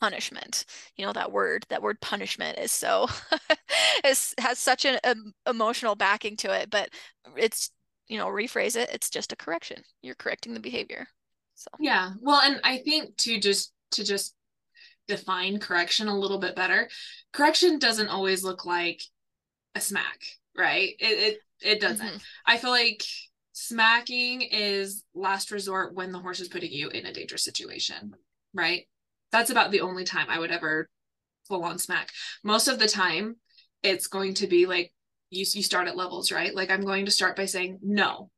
Speaker 1: punishment. You know that word, that word punishment is so is has such an um, emotional backing to it, but it's you know rephrase it. It's just a correction. You're correcting the behavior. So
Speaker 3: yeah, well, and I think to just to just define correction a little bit better, correction doesn't always look like a smack, right? It, it it doesn't. Mm-hmm. I feel like smacking is last resort when the horse is putting you in a dangerous situation, right? That's about the only time I would ever full on smack. Most of the time, it's going to be like you you start at levels, right? Like I'm going to start by saying no.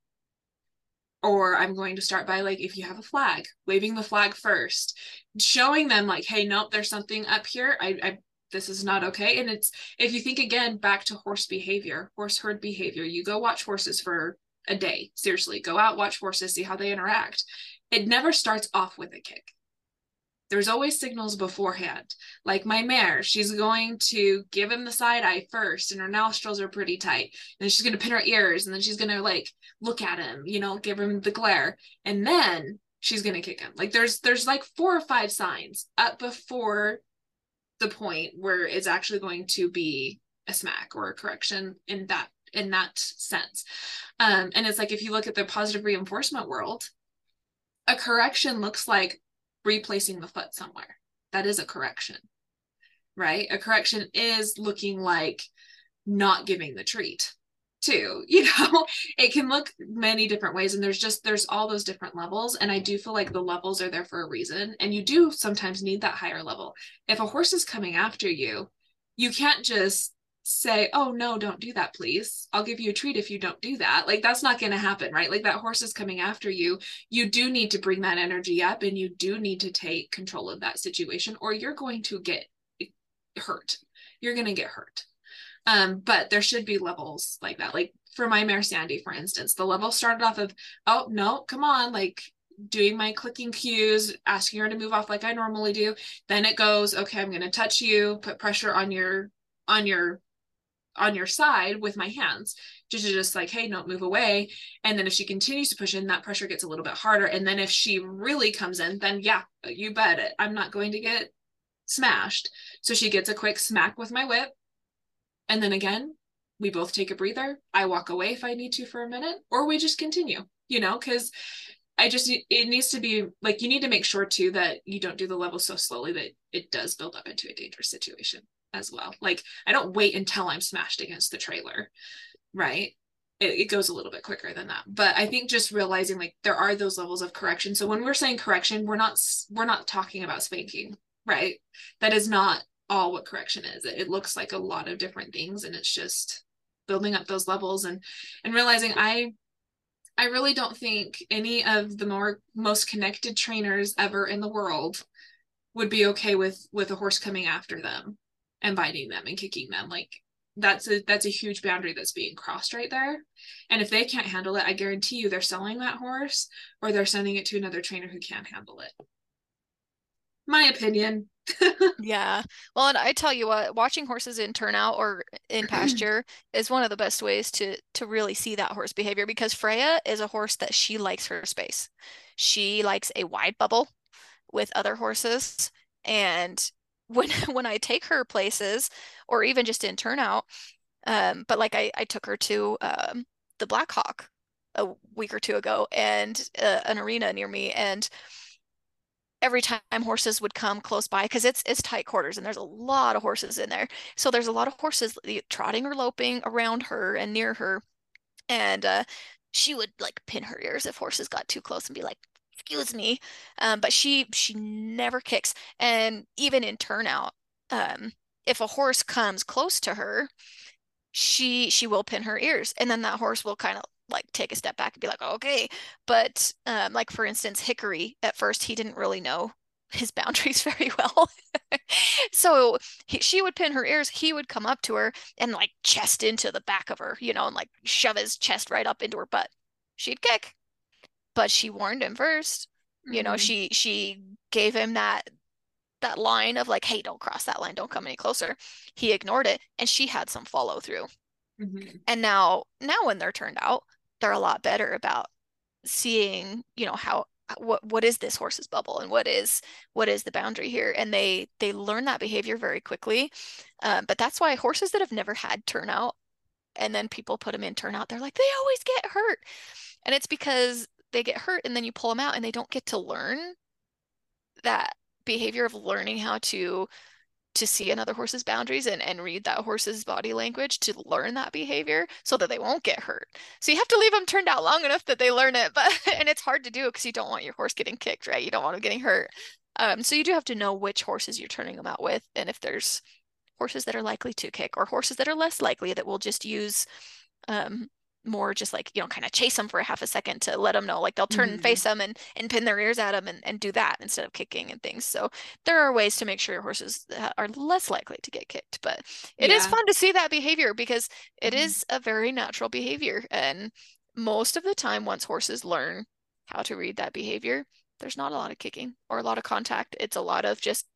Speaker 3: Or I'm going to start by like if you have a flag, waving the flag first, showing them like, hey, nope, there's something up here. I, I this is not okay and it's if you think again back to horse behavior horse herd behavior you go watch horses for a day seriously go out watch horses see how they interact it never starts off with a kick there's always signals beforehand. Like my mare she's going to give him the side eye first and her nostrils are pretty tight. And she's going to pin her ears and then she's going to like look at him you know give him the glare. And then she's going to kick him. Like there's there's like four or five signs up before the point where it's actually going to be a smack or a correction in that in that sense. Um, and it's like if you look at the positive reinforcement world a correction looks like replacing the foot somewhere. That is a correction right? A correction is looking like not giving the treat too. You know it can look many different ways and there's just there's all those different levels and i do feel like the levels are there for a reason and you do sometimes need that higher level. If a horse is coming after you you can't just say oh no don't do that please. I'll give you a treat if you don't do that. Like that's not going to happen right? Like that horse is coming after you. You do need to bring that energy up and you do need to take control of that situation or you're going to get hurt. You're going to get hurt. Um, but there should be levels like that. Like for my mare Sandy, for instance, the level started off of, oh no, come on, like doing my clicking cues, asking her to move off like I normally do. Then it goes, okay, I'm gonna touch you, put pressure on your on your on your side with my hands just to just like hey don't move away. And then if she continues to push in that pressure gets a little bit harder. And then if she really comes in then yeah you bet it. I'm not going to get smashed. So she gets a quick smack with my whip. And then again, we both take a breather. I walk away if I need to for a minute, or we just continue, you know, because I just, it needs to be like, you need to make sure too that you don't do the level so slowly that it does build up into a dangerous situation as well. Like, I don't wait until I'm smashed against the trailer, right? It, it goes a little bit quicker than that. But I think just realizing like there are those levels of correction. So when we're saying correction, we're not, we're not talking about spanking, right? That is not all what correction is. It, it looks like a lot of different things and it's just building up those levels and and realizing I I really don't think any of the more most connected trainers ever in the world would be okay with with a horse coming after them and biting them and kicking them. Like that's a that's a huge boundary that's being crossed right there. And if they can't handle it i guarantee you they're selling that horse or they're sending it to another trainer who can't handle it my opinion
Speaker 1: yeah. Well, and I tell you what, watching horses in turnout or in pasture is one of the best ways to to really see that horse behavior because Freya is a horse that she likes her space. She likes a wide bubble with other horses and when when I take her places or even just in turnout um but like I I took her to um the Black Hawk a week or two ago and uh, an arena near me and every time horses would come close by because it's it's tight quarters and there's a lot of horses in there. So there's a lot of horses trotting or loping around her and near her and uh, she would like pin her ears if horses got too close and be like excuse me um, but she she never kicks. And even in turnout um, if a horse comes close to her she she will pin her ears and then that horse will kind of like take a step back and be like, okay. But um, like for instance, Hickory at first he didn't really know his boundaries very well. so he, she would pin her ears. He would come up to her and like chest into the back of her, you know, and like shove his chest right up into her butt. She'd kick, but she warned him 1st mm-hmm. You know, mm-hmm. she she gave him that that line of like, hey, don't cross that line, don't come any closer. He ignored it, and she had some follow through. Mm-hmm. And now, now when they're turned out, they're a lot better about seeing, you know, how what what is this horse's bubble and what is what is the boundary here? And they they learn that behavior very quickly. Um, but that's why horses that have never had turnout and then people put them in turnout they're like they always get hurt. And it's because they get hurt and then you pull them out and they don't get to learn that behavior of learning how to to see another horse's boundaries and, and read that horse's body language to learn that behavior so that they won't get hurt. So you have to leave them turned out long enough that they learn it. But and it's hard to do because you don't want your horse getting kicked, right? You don't want them getting hurt. Um, so you do have to know which horses you're turning them out with, and if there's horses that are likely to kick or horses that are less likely that will just use um, more just like you know kind of chase them for a half a second to let them know like they'll turn mm-hmm. and face them and, and pin their ears at them and, and do that instead of kicking and things so there are ways to make sure your horses are less likely to get kicked but it yeah. is fun to see that behavior because it mm-hmm. is a very natural behavior and most of the time once horses learn how to read that behavior there's not a lot of kicking or a lot of contact it's a lot of just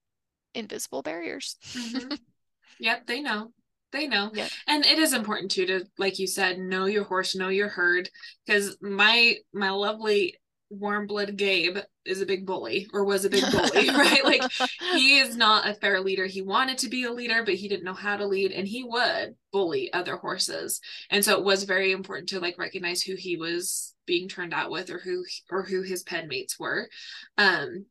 Speaker 1: invisible barriers
Speaker 3: mm-hmm. yep they know they know. Yeah. and it is important too to like you said know your horse know your herd because my my lovely warm blood gabe is a big bully or was a big bully right? Like he is not a fair leader. He wanted to be a leader but he didn't know how to lead and he would bully other horses. And so it was very important to like recognize who he was being turned out with or who or who his pen mates were. Um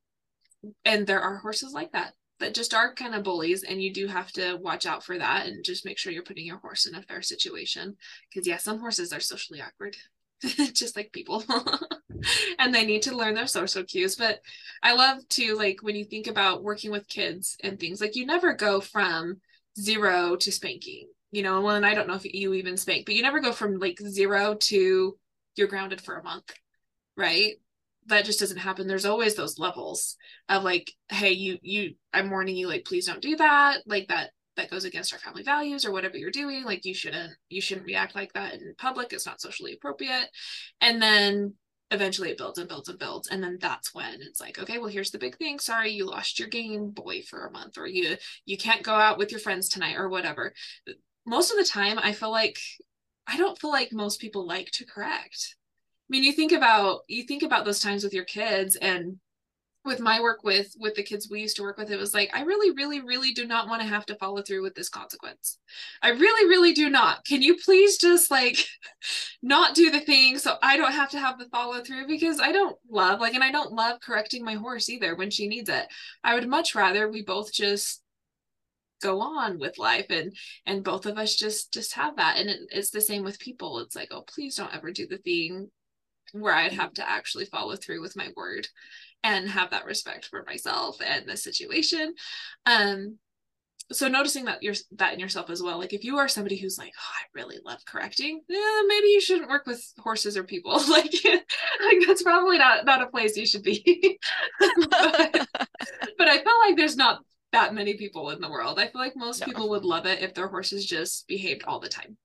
Speaker 3: and there are horses like that that just are kind of bullies and you do have to watch out for that and just make sure you're putting your horse in a fair situation. Because yeah some horses are socially awkward just like people. And they need to learn their social cues but i love to like when you think about working with kids and things like you never go from zero to spanking you know? Well and i don't know if you even spank but you never go from like zero to you're grounded for a month right that just doesn't happen. There's always those levels of like hey you you i'm warning you like please don't do that like that that goes against our family values or whatever you're doing like you shouldn't you shouldn't react like that in public it's not socially appropriate. And then eventually it builds and builds and builds and then that's when it's like okay well here's the big thing. Sorry you lost your game boy for a month or you you can't go out with your friends tonight or whatever. Most of the time i feel like i don't feel like most people like to correct mean, you think about you think about those times with your kids and with my work with with the kids we used to work with it was like i really really really do not want to have to follow through with this consequence. I really really do not. Can you please just like not do the thing so i don't have to have the follow through? Because i don't love like and i don't love correcting my horse either when she needs it. I would much rather we both just go on with life and and both of us just just have that. And it, it's the same with people. It's like oh please don't ever do the thing where I'd have to actually follow through with my word and have that respect for myself and the situation. Um, so noticing that you're that in yourself as well. Like if you are somebody who's like, oh, I really love correcting, yeah, maybe you shouldn't work with horses or people. like, like that's probably not not a place you should be. but, but I feel like there's not that many people in the world. I feel like most no. people would love it if their horses just behaved all the time.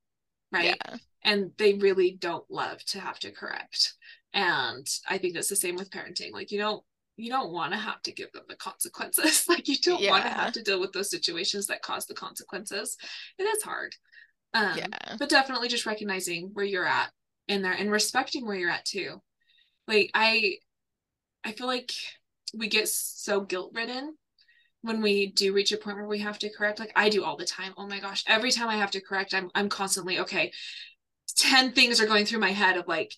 Speaker 3: Right. Yeah. And they really don't love to have to correct. And i think that's the same with parenting. Like you don't you don't want to have to give them the consequences. Like you don't yeah. want to have to deal with those situations that cause the consequences. It is hard. Um, yeah. but definitely just recognizing where you're at in there and respecting where you're at too. Like i i feel like we get so guilt ridden when we do reach a point where we have to correct like i do all the time. Oh my gosh every time i have to correct i'm i'm constantly okay 10 things are going through my head of like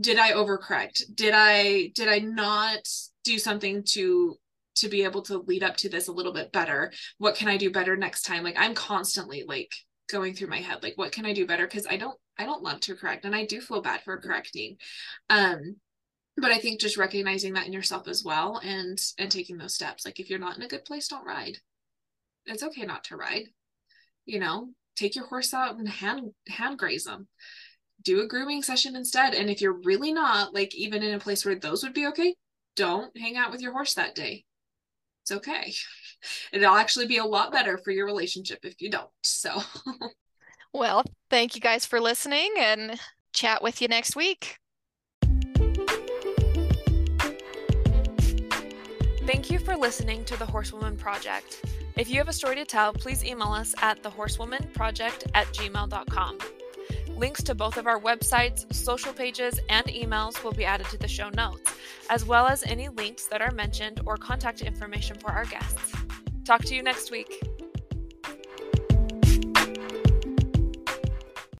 Speaker 3: did i overcorrect? Did i did i not do something to to be able to lead up to this a little bit better? What can i do better next time? Like i'm constantly like going through my head like what can i do better? Because i don't i don't love to correct and i do feel bad for correcting. Um but i think just recognizing that in yourself as well and and taking those steps like if you're not in a good place don't ride. It's okay not to ride. You know take your horse out and hand hand graze them. Do a grooming session instead and if you're really not like even in a place where those would be okay don't hang out with your horse that day. It's okay. It'll actually be a lot better for your relationship if you don't so.
Speaker 1: Well thank you guys for listening and chat with you next week Thank you for listening to the Horsewoman Project. If you have a story to tell, please email us at thehorsewomanproject at gmail.com. Links to both of our websites, social pages, and emails will be added to the show notes, as well as any links that are mentioned or contact information for our guests. Talk to you next week.